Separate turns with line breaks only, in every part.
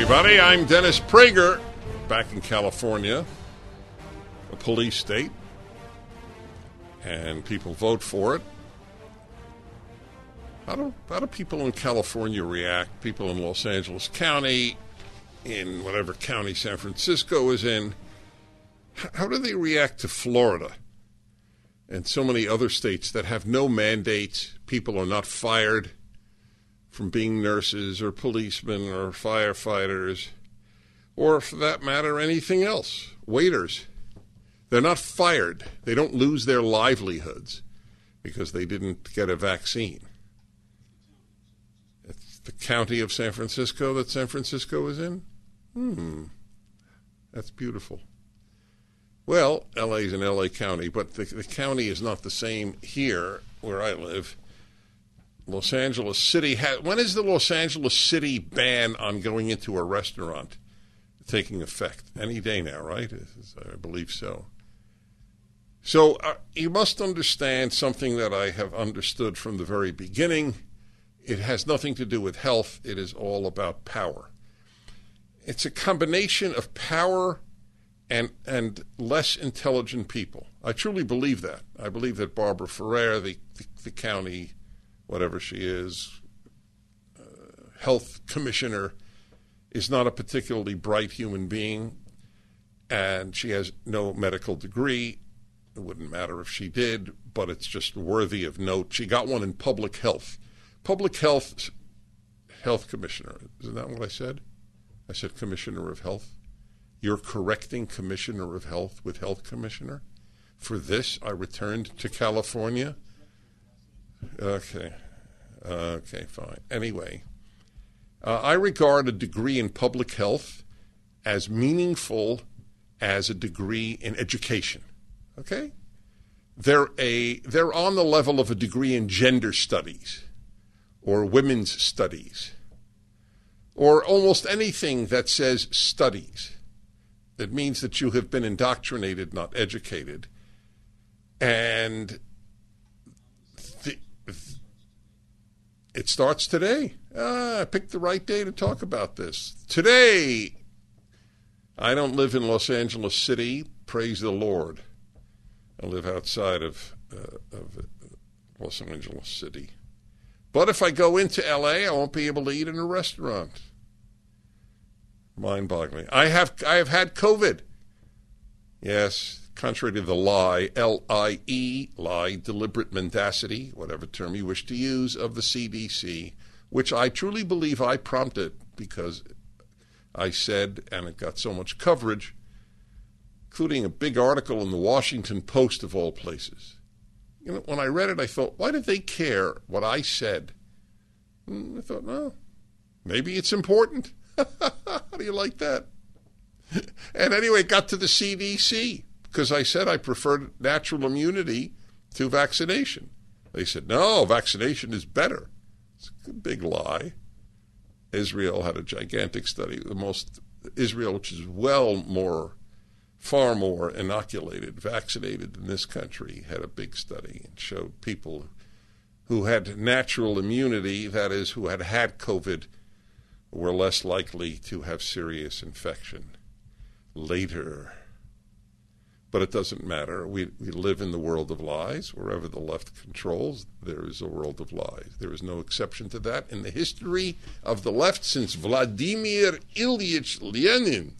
everybody. I'm Dennis Prager, back in California, a police state, and people vote for it. How do, how do people in California react? People in Los Angeles County, in whatever county San Francisco is in, how do they react to Florida and so many other states that have no mandates? People are not fired from being nurses or policemen or firefighters, or for that matter, anything else. Waiters. They're not fired. They don't lose their livelihoods because they didn't get a vaccine. It's the county of San Francisco that San Francisco is in? Hmm. That's beautiful. Well, LA is an LA county, but the, the county is not the same here where I live. Los Angeles City has. When is the Los Angeles City ban on going into a restaurant taking effect? Any day now, right? I believe so. So uh, you must understand something that I have understood from the very beginning. It has nothing to do with health. It is all about power. It's a combination of power and and less intelligent people. I truly believe that. I believe that Barbara Ferrer, the, the, the county whatever she is, uh, health commissioner, is not a particularly bright human being, and she has no medical degree. It wouldn't matter if she did, but it's just worthy of note. She got one in public health. Public health health commissioner. Isn't that what I said? I said commissioner of health. You're correcting commissioner of health with health commissioner. For this, I returned to California Okay. Okay, fine. Anyway, uh, I regard a degree in public health as meaningful as a degree in education. Okay? They're, a, they're on the level of a degree in gender studies or women's studies or almost anything that says studies. It means that you have been indoctrinated, not educated. And It starts today. Ah, I picked the right day to talk about this. Today, I don't live in Los Angeles City. Praise the Lord. I live outside of, uh, of Los Angeles City. But if I go into LA, I won't be able to eat in a restaurant. Mind-boggling. I have I have had COVID. Yes, contrary to the lie, L I E, lie, deliberate mendacity, whatever term you wish to use, of the CDC, which I truly believe I prompted because I said, and it got so much coverage, including a big article in the Washington Post of all places. You know, when I read it, I thought, why did they care what I said? And hmm, I thought, well, maybe it's important. How do you like that? and anyway, it got to the CDC because I said I preferred natural immunity to vaccination. They said, no, vaccination is better. It's a big lie. Israel had a gigantic study. The most, Israel, which is well more, far more inoculated, vaccinated than this country, had a big study and showed people who had natural immunity, that is, who had had COVID, were less likely to have serious infection later. But it doesn't matter. We, we live in the world of lies. Wherever the left controls, there is a world of lies. There is no exception to that in the history of the left since Vladimir Ilyich Lenin.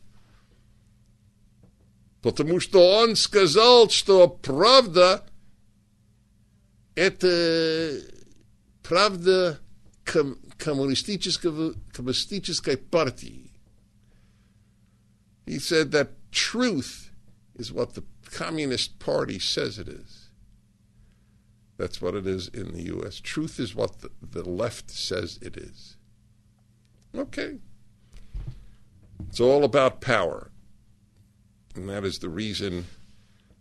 Потому что он сказал, что правда это правда ком- коммунистического, коммунистической партии. He said that truth is what the Communist Party says it is. That's what it is in the U.S. Truth is what the, the left says it is. Okay. It's all about power. And that is the reason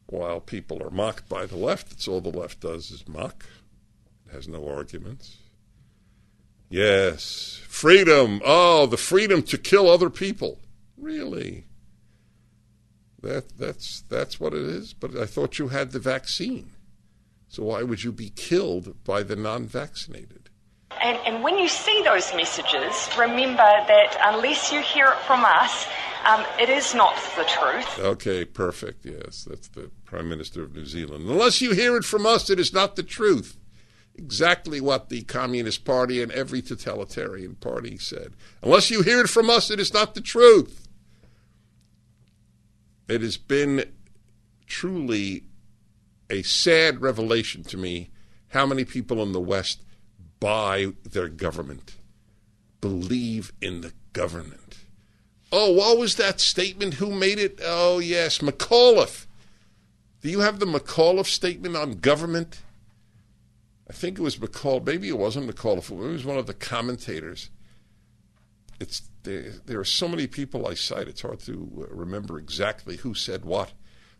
while people are mocked by the left, it's all the left does is mock. It has no arguments. Yes, freedom. Oh, the freedom to kill other people. Really? That that's that's what it is. But I thought you had the vaccine. So why would you be killed by the non-vaccinated?
And, and when you see those messages, remember that unless you hear it from us, um, it is not the truth.
Okay, perfect. Yes, that's the Prime Minister of New Zealand. Unless you hear it from us, it is not the truth. Exactly what the Communist Party and every totalitarian party said. Unless you hear it from us, it is not the truth. It has been truly a sad revelation to me how many people in the West buy their government, believe in the government. Oh, what was that statement? Who made it? Oh, yes, McAuliffe. Do you have the McAuliffe statement on government? I think it was McAuliffe. Maybe it wasn't McAuliffe. It was one of the commentators. It's there, there are so many people I cite. It's hard to remember exactly who said what,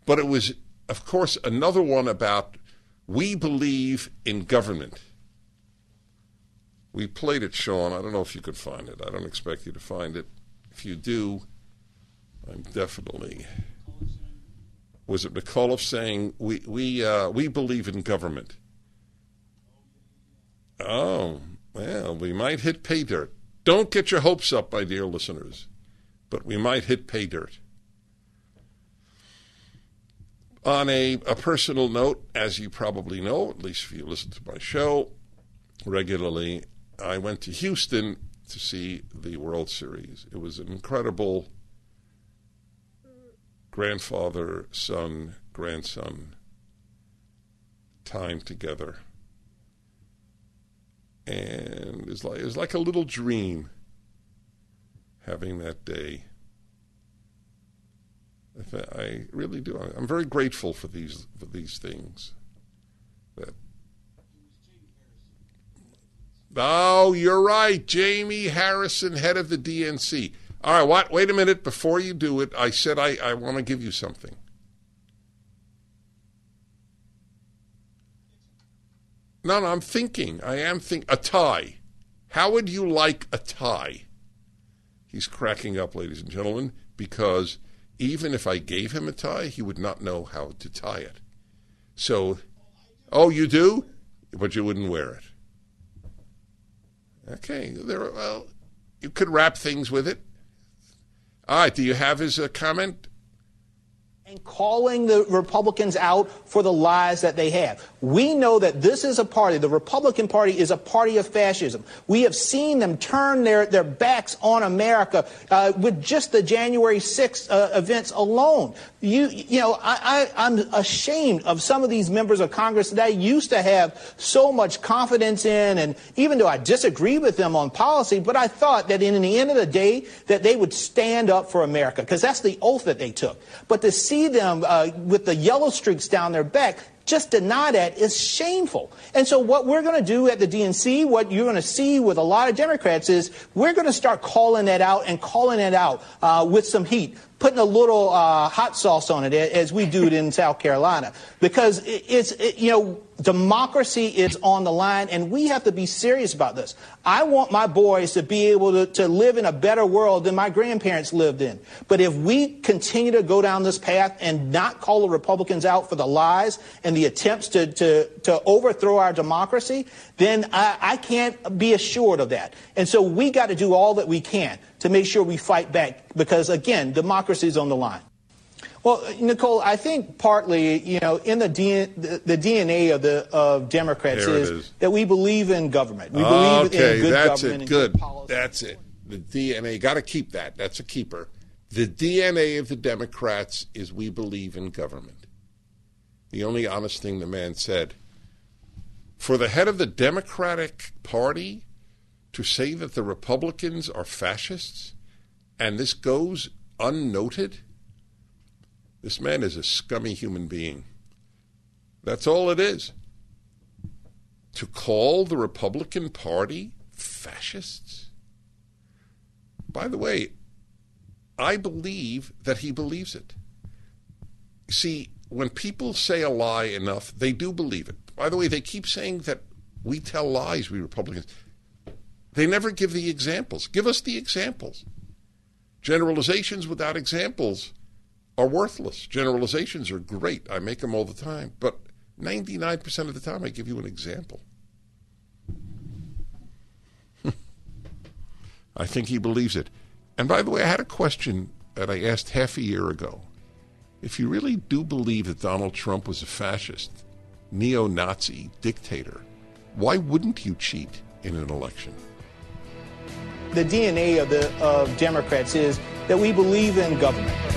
but it was, of course, another one about we believe in government. We played it, Sean. I don't know if you could find it. I don't expect you to find it. If you do, I'm definitely. Was it McAuliffe saying we we uh, we believe in government? Oh well, we might hit pay dirt. Don't get your hopes up, my dear listeners, but we might hit pay dirt. On a, a personal note, as you probably know, at least if you listen to my show regularly, I went to Houston to see the World Series. It was an incredible grandfather, son, grandson time together. And it like, it was like a little dream having that day. I really do. I'm very grateful for these for these things. That Oh, you're right. Jamie Harrison, head of the DNC. All right, what? Wait a minute. Before you do it, I said I, I want to give you something. No, no, I'm thinking. I am thinking. A tie. How would you like a tie? He's cracking up, ladies and gentlemen, because even if I gave him a tie, he would not know how to tie it. So, oh, you do? But you wouldn't wear it. Okay, there. Well, you could wrap things with it. All right. Do you have his uh, comment?
and calling the Republicans out for the lies that they have. We know that this is a party, the Republican Party is a party of fascism. We have seen them turn their, their backs on America uh, with just the January 6th uh, events alone. You, you know, I, I, I'm ashamed of some of these members of Congress that I used to have so much confidence in, and even though I disagree with them on policy, but I thought that in the end of the day that they would stand up for America because that's the oath that they took. But to see them uh, with the yellow streaks down their back, just deny that is shameful. And so what we're going to do at the DNC, what you're going to see with a lot of Democrats is we're going to start calling that out and calling it out uh, with some heat putting a little uh, hot sauce on it as we do it in South Carolina because it's it, you know democracy is on the line and we have to be serious about this. I want my boys to be able to, to live in a better world than my grandparents lived in. But if we continue to go down this path and not call the Republicans out for the lies and the attempts to, to, to overthrow our democracy, then I, I can't be assured of that. And so we got to do all that we can to make sure we fight back because, again, democracy is on the line. Well, Nicole, I think partly, you know, in the, D- the, the DNA of the of Democrats is, is, that we believe in government. We believe
okay,
in good
that's
government
it. Good.
good
that's it. The DNA. Got to keep that. That's a keeper. The DNA of the Democrats is we believe in government. The only honest thing the man said. For the head of the Democratic Party to say that the Republicans are fascists and this goes unnoted, this man is a scummy human being. That's all it is. to call the Republican Party fascists? By the way, I believe that he believes it. See, when people say a lie enough, they do believe it. By the way, they keep saying that we tell lies, we Republicans. They never give the examples. Give us the examples. Generalizations without examples are worthless. Generalizations are great. I make them all the time. But 99% of the time, I give you an example. I think he believes it. And by the way, I had a question that I asked half a year ago. If you really do believe that Donald Trump was a fascist, neo Nazi dictator, why wouldn't you cheat in an election?
The DNA of the of Democrats is that we believe in government.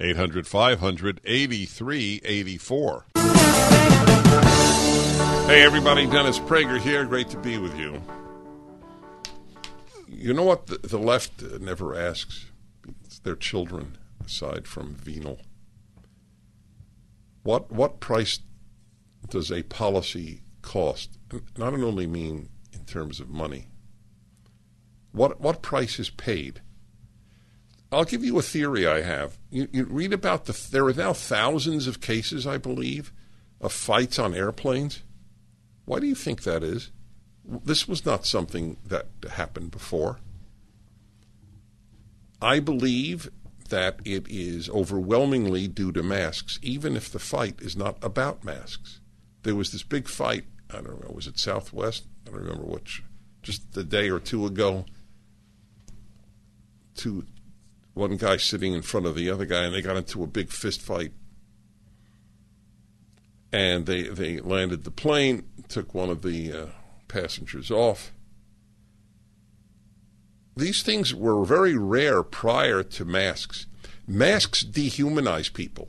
800 500 8384. Hey, everybody, Dennis Prager here. Great to be with you. You know what the, the left never asks? It's their children, aside from venal. What, what price does a policy cost? Don't only mean in terms of money. What, what price is paid? I'll give you a theory I have. You, you, read about the. There are now thousands of cases, I believe, of fights on airplanes. Why do you think that is? This was not something that happened before. I believe that it is overwhelmingly due to masks, even if the fight is not about masks. There was this big fight. I don't know. Was it Southwest? I don't remember which. Just a day or two ago. Two one guy sitting in front of the other guy, and they got into a big fist fight. And they they landed the plane, took one of the uh, passengers off. These things were very rare prior to masks. Masks dehumanize people.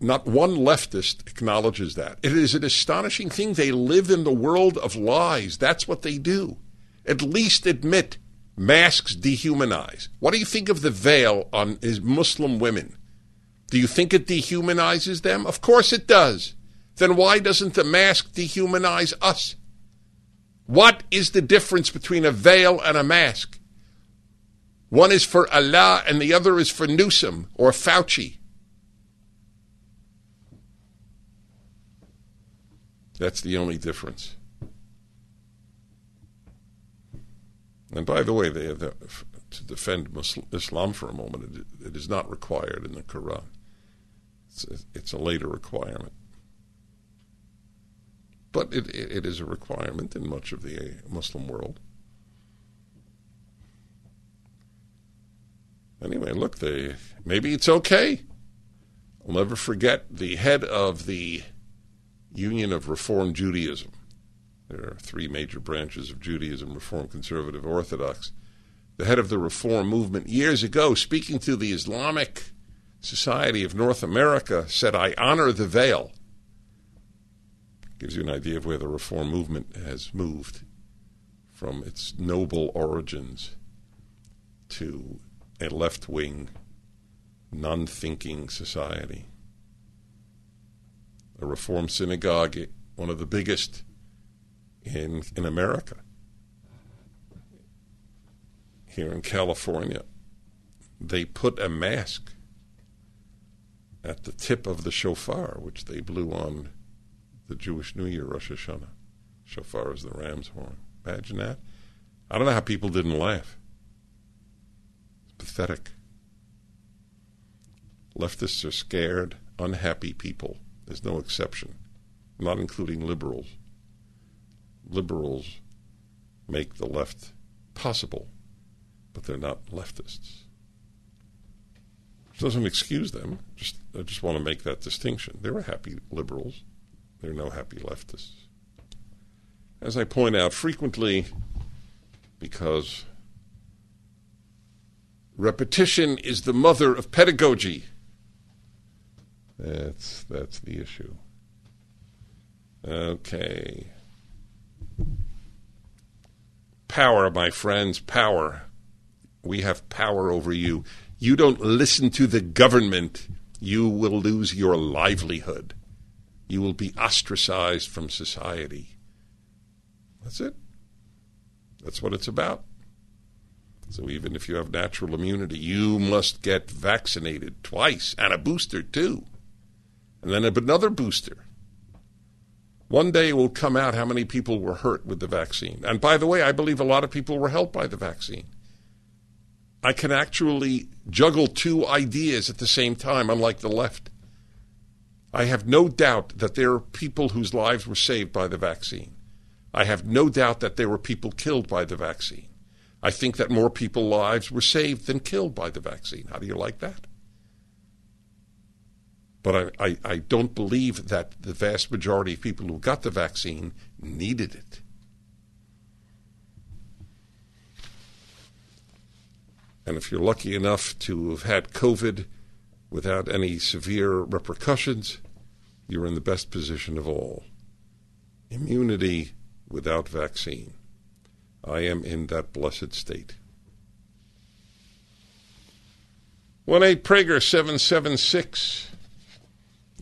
Not one leftist acknowledges that. It is an astonishing thing. They live in the world of lies. That's what they do. At least admit Masks dehumanize. What do you think of the veil on Muslim women? Do you think it dehumanizes them? Of course it does. Then why doesn't the mask dehumanize us? What is the difference between a veil and a mask? One is for Allah and the other is for Newsom or Fauci. That's the only difference. And by the way, they have the, to defend Muslim, Islam for a moment, it, it is not required in the Quran. It's a, it's a later requirement. But it, it is a requirement in much of the uh, Muslim world. Anyway, look, they, maybe it's okay. I'll never forget the head of the Union of Reform Judaism there are three major branches of Judaism Reform, Conservative, Orthodox. The head of the Reform movement years ago, speaking to the Islamic Society of North America, said, I honor the veil. Gives you an idea of where the Reform movement has moved from its noble origins to a left wing, non thinking society. A Reform synagogue, one of the biggest in, in America. Here in California, they put a mask at the tip of the shofar, which they blew on the Jewish New Year, Rosh Hashanah. Shofar is the ram's horn. Imagine that. I don't know how people didn't laugh. It's pathetic. Leftists are scared, unhappy people. There's no exception, not including liberals. Liberals make the left possible, but they're not leftists. Which doesn't excuse them. Just I just want to make that distinction. There are happy liberals. There are no happy leftists. As I point out frequently, because repetition is the mother of pedagogy. That's that's the issue. Okay. Power, my friends, power. We have power over you. You don't listen to the government, you will lose your livelihood. You will be ostracized from society. That's it. That's what it's about. So even if you have natural immunity, you must get vaccinated twice and a booster too. And then another booster. One day it will come out how many people were hurt with the vaccine. And by the way, I believe a lot of people were helped by the vaccine. I can actually juggle two ideas at the same time, unlike the left. I have no doubt that there are people whose lives were saved by the vaccine. I have no doubt that there were people killed by the vaccine. I think that more people's lives were saved than killed by the vaccine. How do you like that? But I, I, I, don't believe that the vast majority of people who got the vaccine needed it. And if you're lucky enough to have had COVID without any severe repercussions, you're in the best position of all. Immunity without vaccine. I am in that blessed state. 1 8 Prager 776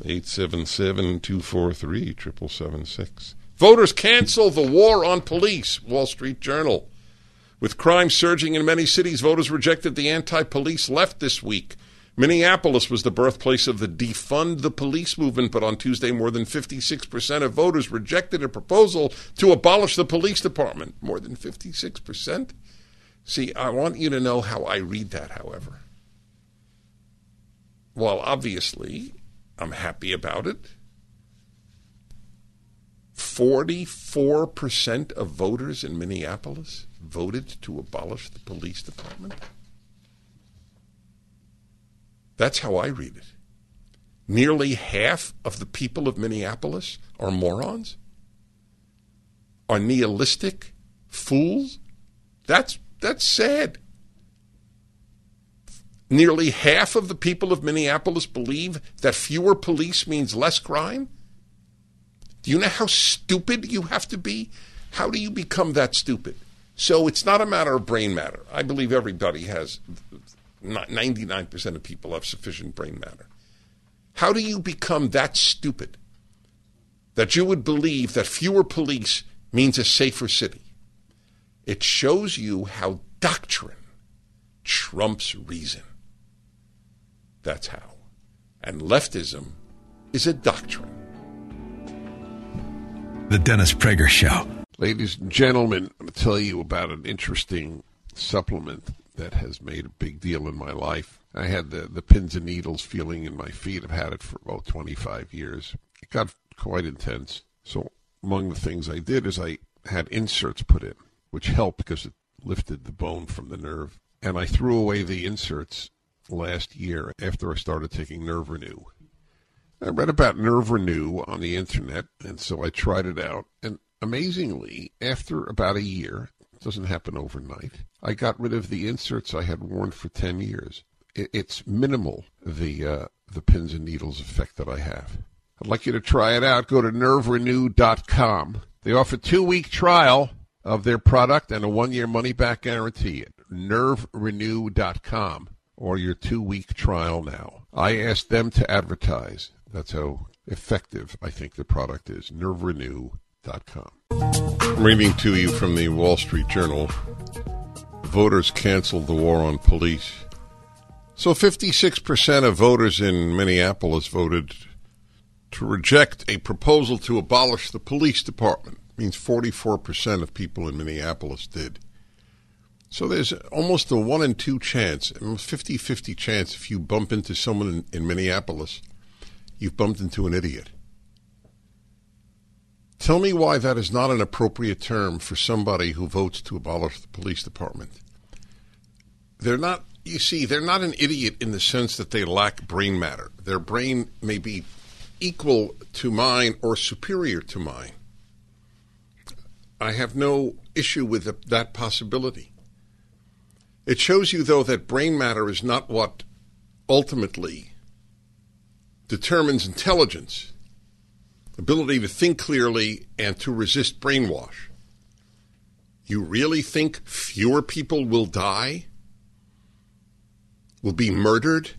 877 243 7776. Voters cancel the war on police, Wall Street Journal. With crime surging in many cities, voters rejected the anti police left this week. Minneapolis was the birthplace of the defund the police movement, but on Tuesday, more than 56% of voters rejected a proposal to abolish the police department. More than 56%? See, I want you to know how I read that, however. Well, obviously, I'm happy about it. 44% of voters in Minneapolis voted to abolish the police department. That's how I read it. Nearly half of the people of Minneapolis are morons, are nihilistic fools. That's, that's sad. Nearly half of the people of Minneapolis believe that fewer police means less crime. Do you know how stupid you have to be? How do you become that stupid? So it's not a matter of brain matter. I believe everybody has, 99% of people have sufficient brain matter. How do you become that stupid that you would believe that fewer police means a safer city? It shows you how doctrine trumps reason. That's how. And leftism is a doctrine.
The Dennis Prager Show.
Ladies and gentlemen, I'm going to tell you about an interesting supplement that has made a big deal in my life. I had the, the pins and needles feeling in my feet. I've had it for about 25 years. It got quite intense. So, among the things I did is I had inserts put in, which helped because it lifted the bone from the nerve. And I threw away the inserts last year after I started taking Nerve Renew. I read about Nerve Renew on the internet, and so I tried it out. And amazingly, after about a year, it doesn't happen overnight, I got rid of the inserts I had worn for 10 years. It's minimal, the, uh, the pins and needles effect that I have. I'd like you to try it out. Go to nerverenew.com. They offer two week trial of their product and a one year money back guarantee at nerverenew.com or your two week trial now. I asked them to advertise. That's how effective I think the product is. NerveRenew.com. I'm reading to you from the Wall Street Journal. Voters canceled the war on police. So 56% of voters in Minneapolis voted to reject a proposal to abolish the police department. means 44% of people in Minneapolis did. So there's almost a 1 in 2 chance, 50 50 chance if you bump into someone in, in Minneapolis, you've bumped into an idiot. Tell me why that is not an appropriate term for somebody who votes to abolish the police department. They're not, you see, they're not an idiot in the sense that they lack brain matter. Their brain may be equal to mine or superior to mine. I have no issue with that possibility. It shows you, though, that brain matter is not what ultimately determines intelligence, ability to think clearly and to resist brainwash. You really think fewer people will die? Will be murdered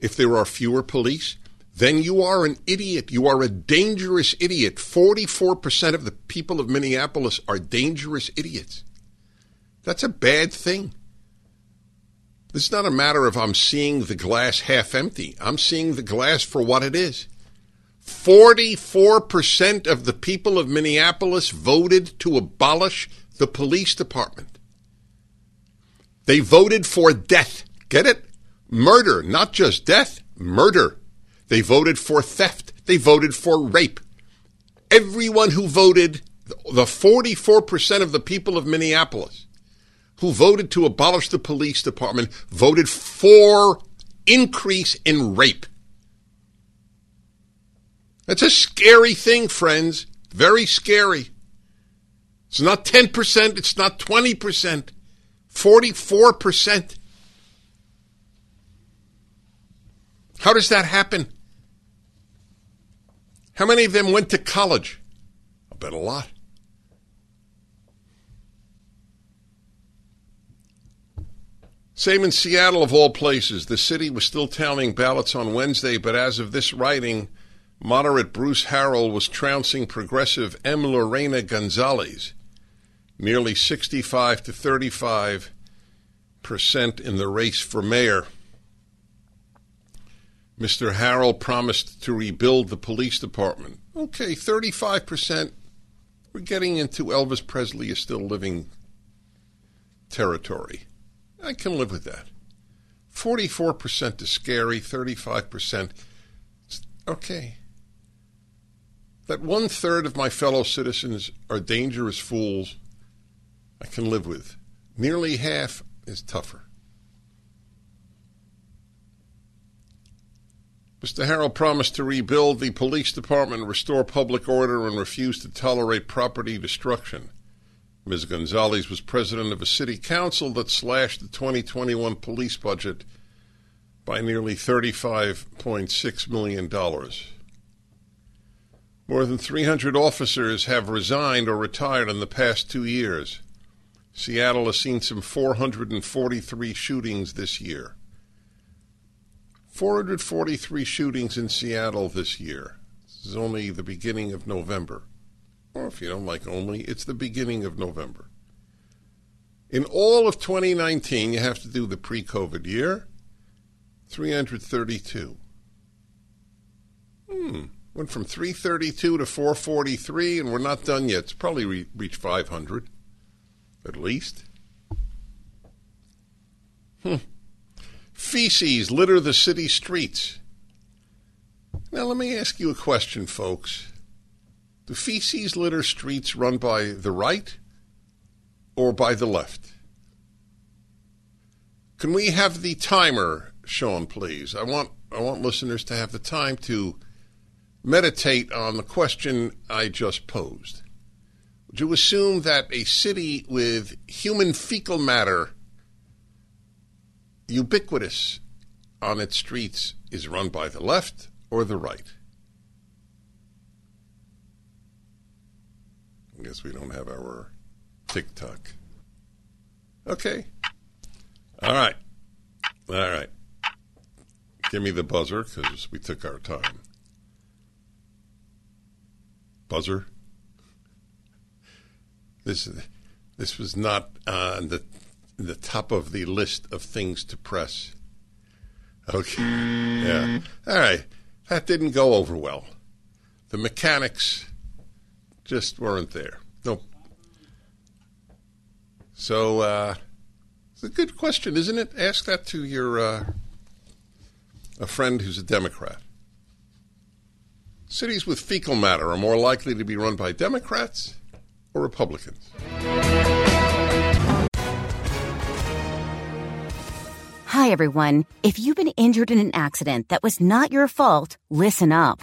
if there are fewer police? then you are an idiot. You are a dangerous idiot. 44% of the people of Minneapolis are dangerous idiots. That's a bad thing. Is not a matter of I'm seeing the glass half empty. I'm seeing the glass for what it is. 44% of the people of Minneapolis voted to abolish the police department. They voted for death. Get it? Murder, not just death, murder. They voted for theft. They voted for rape. Everyone who voted, the 44% of the people of Minneapolis who voted to abolish the police department voted for increase in rape. That's a scary thing, friends. Very scary. It's not 10%, it's not 20%, 44%. How does that happen? How many of them went to college? I bet a lot. Same in Seattle, of all places. The city was still tallying ballots on Wednesday, but as of this writing, moderate Bruce Harrell was trouncing progressive M. Lorena Gonzalez, nearly 65 to 35 percent in the race for mayor. Mr. Harrell promised to rebuild the police department. Okay, 35%. We're getting into Elvis Presley is still living territory. I can live with that. 44% is scary, 35%. Okay. That one third of my fellow citizens are dangerous fools, I can live with. Nearly half is tougher. Mr. Harrell promised to rebuild the police department, restore public order, and refused to tolerate property destruction. Ms. Gonzalez was president of a city council that slashed the 2021 police budget by nearly $35.6 million. More than 300 officers have resigned or retired in the past two years. Seattle has seen some 443 shootings this year. 443 shootings in Seattle this year. This is only the beginning of November. Or if you don't like only, it's the beginning of November. In all of 2019, you have to do the pre COVID year 332. Hmm. Went from 332 to 443, and we're not done yet. It's probably re- reached 500, at least. Hmm. Feces litter the city streets. Now, let me ask you a question, folks. Do feces litter streets run by the right or by the left? Can we have the timer shown, please? I want I want listeners to have the time to meditate on the question I just posed. Would you assume that a city with human fecal matter ubiquitous on its streets is run by the left or the right. Guess we don't have our TikTok. Okay. All right. All right. Give me the buzzer because we took our time. Buzzer. This this was not on the the top of the list of things to press. Okay. Yeah. All right. That didn't go over well. The mechanics just weren't there. Nope. So uh, it's a good question, isn't it? Ask that to your uh, a friend who's a Democrat. Cities with fecal matter are more likely to be run by Democrats or Republicans.
Hi, everyone. If you've been injured in an accident that was not your fault, listen up.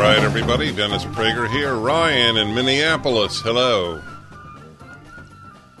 All right, everybody. Dennis Prager here. Ryan in Minneapolis. Hello.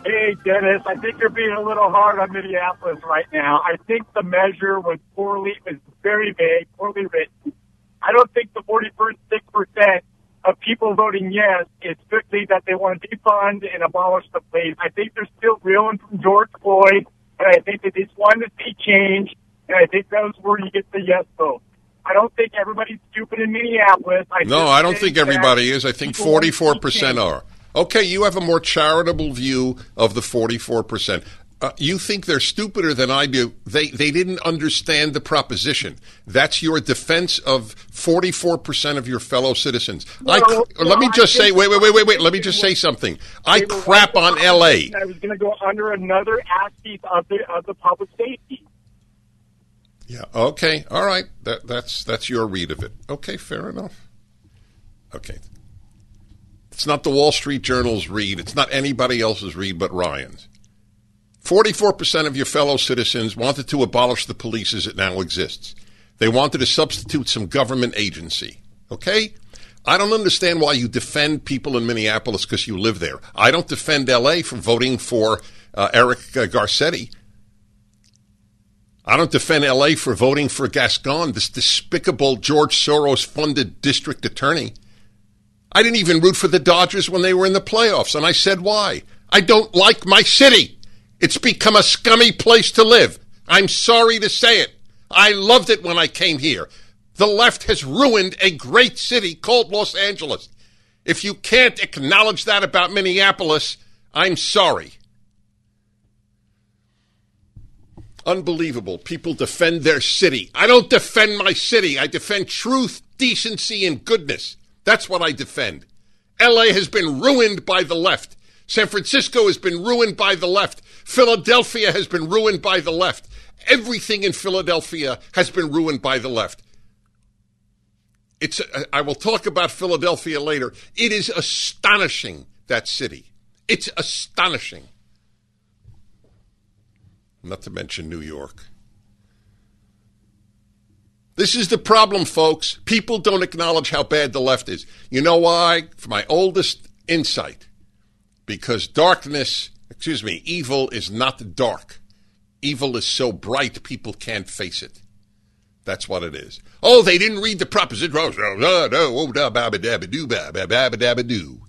Hey, Dennis. I think you're being a little hard on Minneapolis right now. I think the measure was poorly, was very vague, poorly written. I don't think the 46% of people voting yes is strictly that they want to defund and abolish the police. I think they're still reeling from George Floyd, and I think that they just want to see change, and I think that was where you get the yes vote. I don't think everybody's stupid in Minneapolis. I
no, I don't think everybody is. I think 44% are. Okay, you have a more charitable view of the 44%. Uh, you think they're stupider than I do. They they didn't understand the proposition. That's your defense of 44% of your fellow citizens. I, let me just say, wait, wait, wait, wait, wait. Let me just say something. I crap on L.A.
I was going to go under another aspect of the of the public safety.
Yeah. Okay. All right. That that's that's your read of it. Okay. Fair enough. Okay. It's not the Wall Street Journal's read. It's not anybody else's read but Ryan's. 44% of your fellow citizens wanted to abolish the police as it now exists. They wanted to substitute some government agency. Okay? I don't understand why you defend people in Minneapolis because you live there. I don't defend LA for voting for uh, Eric uh, Garcetti. I don't defend LA for voting for Gascon, this despicable George Soros funded district attorney. I didn't even root for the Dodgers when they were in the playoffs, and I said why. I don't like my city. It's become a scummy place to live. I'm sorry to say it. I loved it when I came here. The left has ruined a great city called Los Angeles. If you can't acknowledge that about Minneapolis, I'm sorry. Unbelievable. People defend their city. I don't defend my city. I defend truth, decency, and goodness. That's what I defend. LA has been ruined by the left. San Francisco has been ruined by the left. Philadelphia has been ruined by the left. Everything in Philadelphia has been ruined by the left. It's, uh, I will talk about Philadelphia later. It is astonishing, that city. It's astonishing. Not to mention New York. This is the problem, folks. People don't acknowledge how bad the left is. You know why? For my oldest insight, because darkness, excuse me, evil is not dark. Evil is so bright people can't face it. That's what it is. Oh, they didn't read the proposition. Do.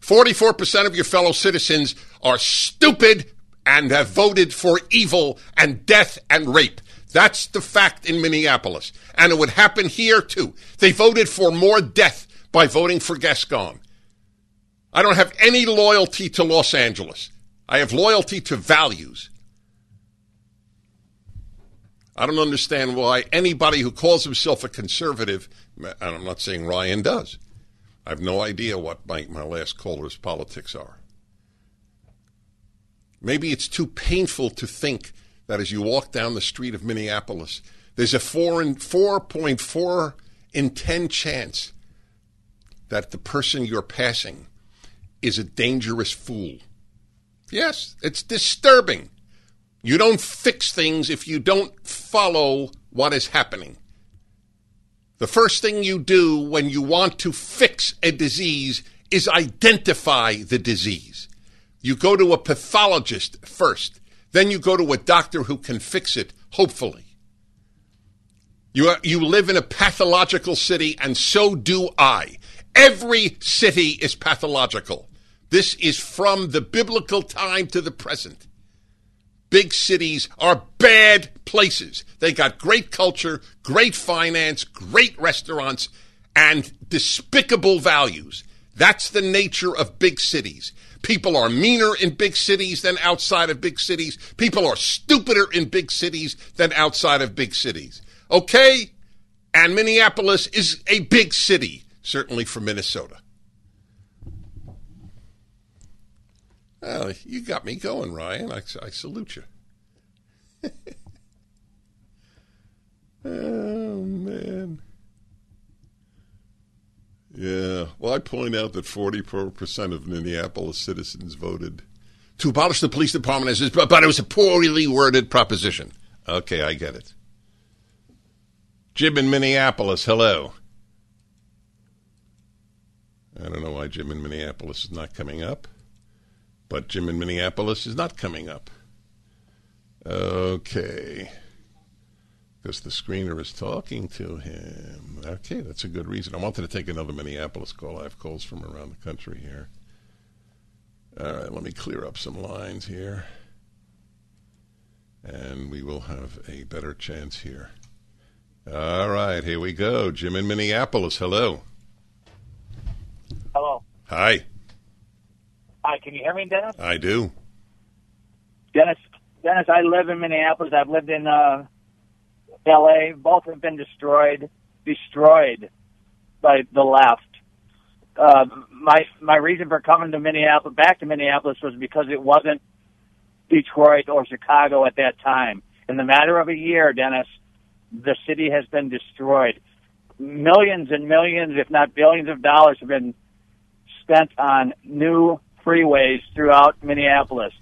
44% of your fellow citizens are stupid and have voted for evil and death and rape. That's the fact in Minneapolis. And it would happen here too. They voted for more death by voting for Gascon. I don't have any loyalty to Los Angeles. I have loyalty to values. I don't understand why anybody who calls himself a conservative, and I'm not saying Ryan does, I have no idea what my, my last caller's politics are. Maybe it's too painful to think that as you walk down the street of Minneapolis, there's a 4 in, 4.4 in 10 chance that the person you're passing is a dangerous fool. Yes, it's disturbing. You don't fix things if you don't follow what is happening. The first thing you do when you want to fix a disease is identify the disease. You go to a pathologist first, then you go to a doctor who can fix it, hopefully. You, are, you live in a pathological city, and so do I. Every city is pathological. This is from the biblical time to the present. Big cities are bad places. They got great culture, great finance, great restaurants, and despicable values. That's the nature of big cities. People are meaner in big cities than outside of big cities. People are stupider in big cities than outside of big cities. Okay? And Minneapolis is a big city, certainly for Minnesota. Well, you got me going, Ryan. I, I salute you. oh, man. Yeah. Well, I point out that 44% of Minneapolis citizens voted to abolish the police department, as but, but it was a poorly worded proposition. Okay, I get it. Jim in Minneapolis, hello. I don't know why Jim in Minneapolis is not coming up, but Jim in Minneapolis is not coming up. Okay. Because the screener is talking to him. Okay, that's a good reason. I wanted to take another Minneapolis call. I have calls from around the country here. All right, let me clear up some lines here. And we will have a better chance here. All right, here we go. Jim in Minneapolis. Hello.
Hello.
Hi.
Hi, can you hear me, Dennis?
I do.
Dennis, Dennis, I live in Minneapolis. I've lived in uh, L.A. Both have been destroyed, destroyed by the left. Uh, my my reason for coming to Minneapolis, back to Minneapolis, was because it wasn't Detroit or Chicago at that time. In the matter of a year, Dennis, the city has been destroyed. Millions and millions, if not billions of dollars have been spent on new freeways throughout Minneapolis.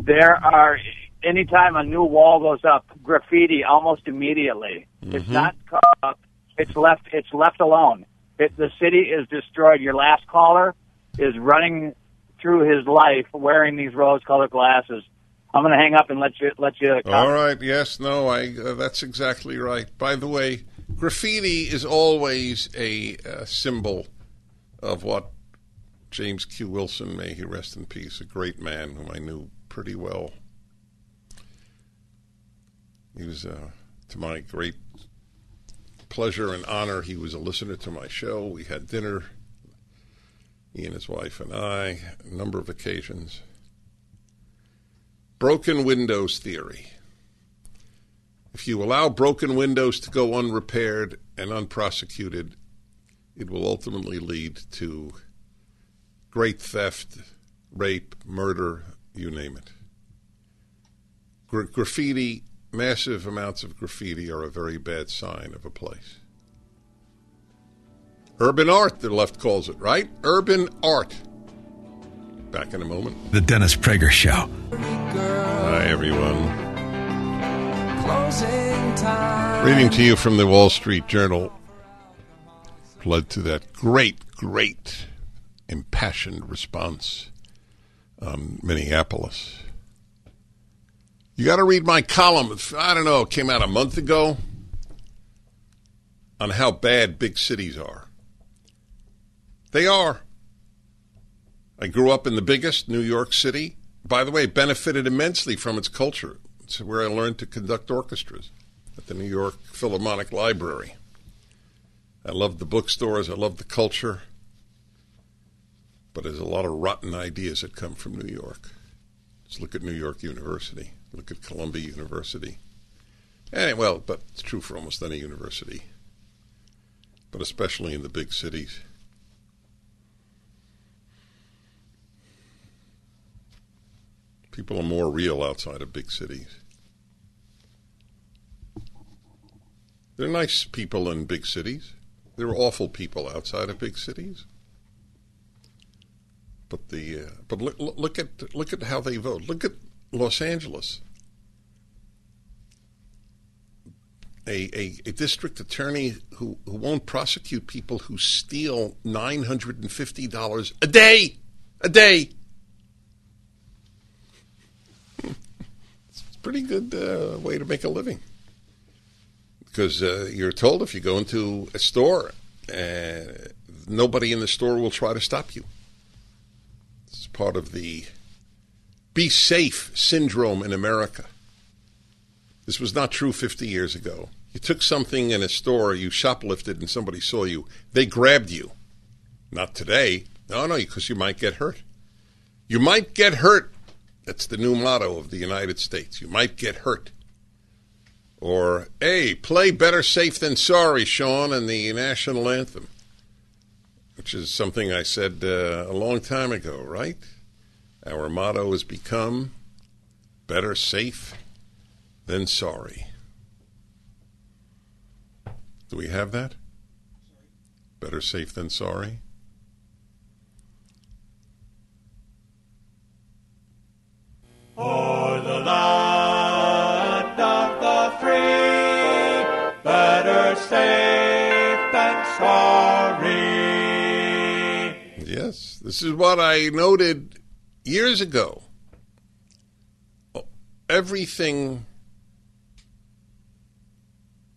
There are, anytime a new wall goes up, graffiti almost immediately. Mm-hmm. It's not up, it's left, it's left alone. It, the city is destroyed. Your last caller is running through his life wearing these rose-colored glasses. I'm going to hang up and let you let you.
Comment. All right. Yes. No. I. Uh, that's exactly right. By the way, graffiti is always a uh, symbol of what James Q. Wilson, may he rest in peace, a great man whom I knew pretty well. He was, uh, to my great pleasure and honor, he was a listener to my show. We had dinner, he and his wife and I, a number of occasions. Broken windows theory. If you allow broken windows to go unrepaired and unprosecuted, it will ultimately lead to great theft, rape, murder, you name it. Gra- graffiti, massive amounts of graffiti are a very bad sign of a place. Urban art, the left calls it, right? Urban art. Back in a moment.
The Dennis Prager Show.
Hi, everyone. Reading to you from the Wall Street Journal. Led to that great, great, impassioned response on Minneapolis. You got to read my column. I don't know, it came out a month ago on how bad big cities are. They are. I grew up in the biggest, New York City. By the way, benefited immensely from its culture. It's where I learned to conduct orchestras at the New York Philharmonic Library. I loved the bookstores, I loved the culture. But there's a lot of rotten ideas that come from New York. Let's look at New York University, look at Columbia University. Anyway, well, but it's true for almost any university, but especially in the big cities. People are more real outside of big cities. There are nice people in big cities. There are awful people outside of big cities. But the uh, but look, look at look at how they vote. Look at Los Angeles. A, a, a, district attorney who, who won't prosecute people who steal $950 a day. A day. it's a pretty good uh, way to make a living. Because uh, you're told if you go into a store, uh, nobody in the store will try to stop you. It's part of the be safe syndrome in America. This was not true 50 years ago. You took something in a store, you shoplifted, and somebody saw you. They grabbed you. Not today. No, no, because you might get hurt. You might get hurt. That's the new motto of the United States. You might get hurt. Or, hey, play better safe than sorry, Sean, in the national anthem, which is something I said uh, a long time ago, right? Our motto has become better safe than sorry. Do we have that? Better safe than sorry?
For the land of the free, better safe than sorry.
Yes, this is what I noted years ago. Everything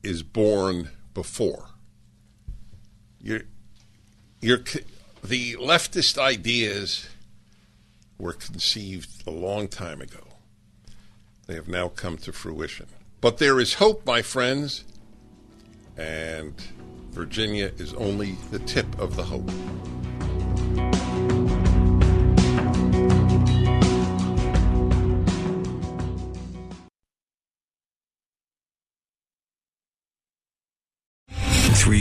is born before. The leftist ideas were conceived a long time ago. They have now come to fruition. But there is hope, my friends, and Virginia is only the tip of the hope.